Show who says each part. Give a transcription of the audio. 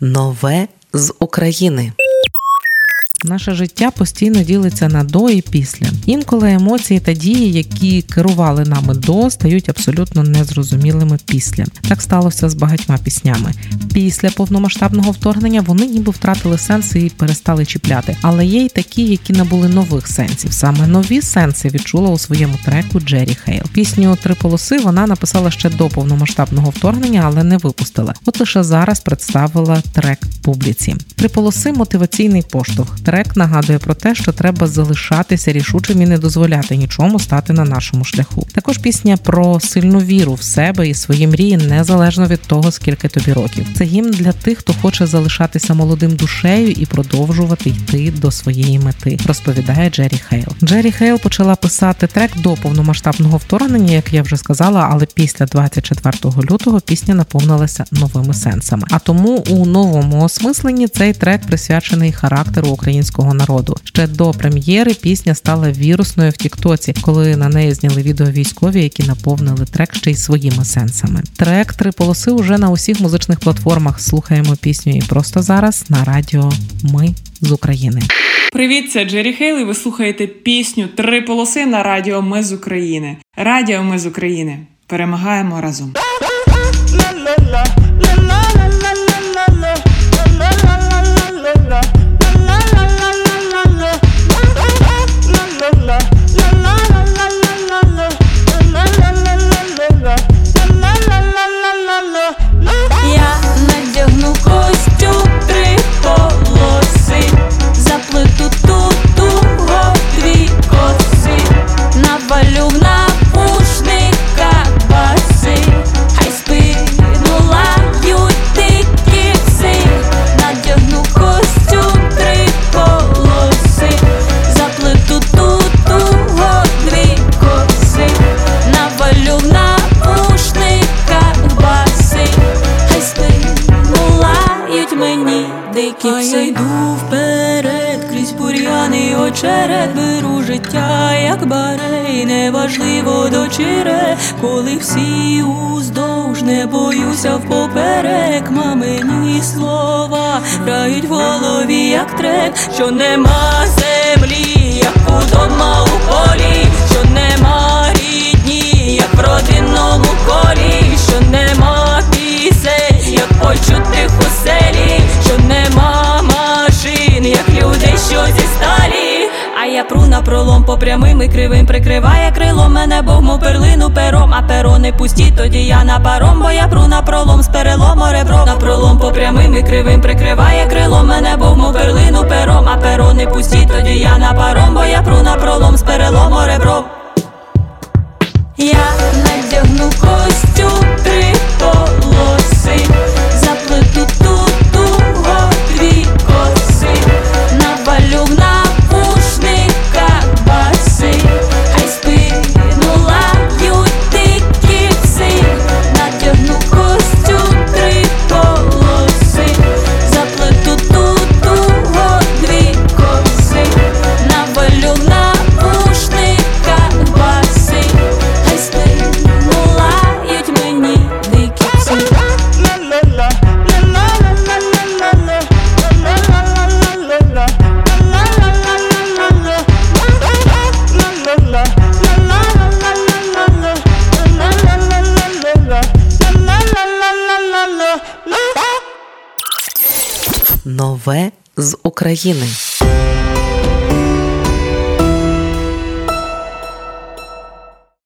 Speaker 1: Нове з України.
Speaker 2: Наше життя постійно ділиться на до і після. Інколи емоції та дії, які керували нами до, стають абсолютно незрозумілими після. Так сталося з багатьма піснями. Після повномасштабного вторгнення вони ніби втратили сенси і перестали чіпляти. Але є й такі, які набули нових сенсів. Саме нові сенси відчула у своєму треку Джері Хейл. Пісню Три полоси вона написала ще до повномасштабного вторгнення, але не випустила. От лише зараз представила трек публіці. Три полоси мотиваційний поштовх. Трек нагадує про те, що треба залишатися рішучим і не дозволяти нічому стати на нашому шляху. Також пісня про сильну віру в себе і свої мрії незалежно від того, скільки тобі років. Це гімн для тих, хто хоче залишатися молодим душею і продовжувати йти до своєї мети, розповідає Джері Хейл. Джері Хейл почала писати трек до повномасштабного вторгнення, як я вже сказала, але після 24 лютого пісня наповнилася новими сенсами. А тому у новому осмисленні цей трек присвячений характеру українського народу. Ще до прем'єри пісня стала вірусною в Тіктоці, коли на неї зняли відео військові, які наповнили трек ще й своїми сенсами. Трек три полоси уже на усіх музичних платформах. Слухаємо пісню і просто зараз на радіо Ми з України.
Speaker 3: Привіт, це Джері Хейл і Ви слухаєте пісню Три полоси на радіо Ми з України. Радіо Ми з України. Перемагаємо разом.
Speaker 4: Очерет беру життя, як барей, неважливо до чере, коли всі уздовж не боюся впоперек, мамині слова грають в голові, як трек, що нема землі, пру на пролом. По прямим і кривим прикриває крило мене, Бог мов перлину пером, а перо не пусті, тоді я на паром, бо я пру на пролом з перелому ребро на пролом по прямим і кривим прикриває крило мене, Бог мов перлину пером, а перо не пусті, тоді я на паром, бо я пру на пролом з перелому
Speaker 1: Нове з України.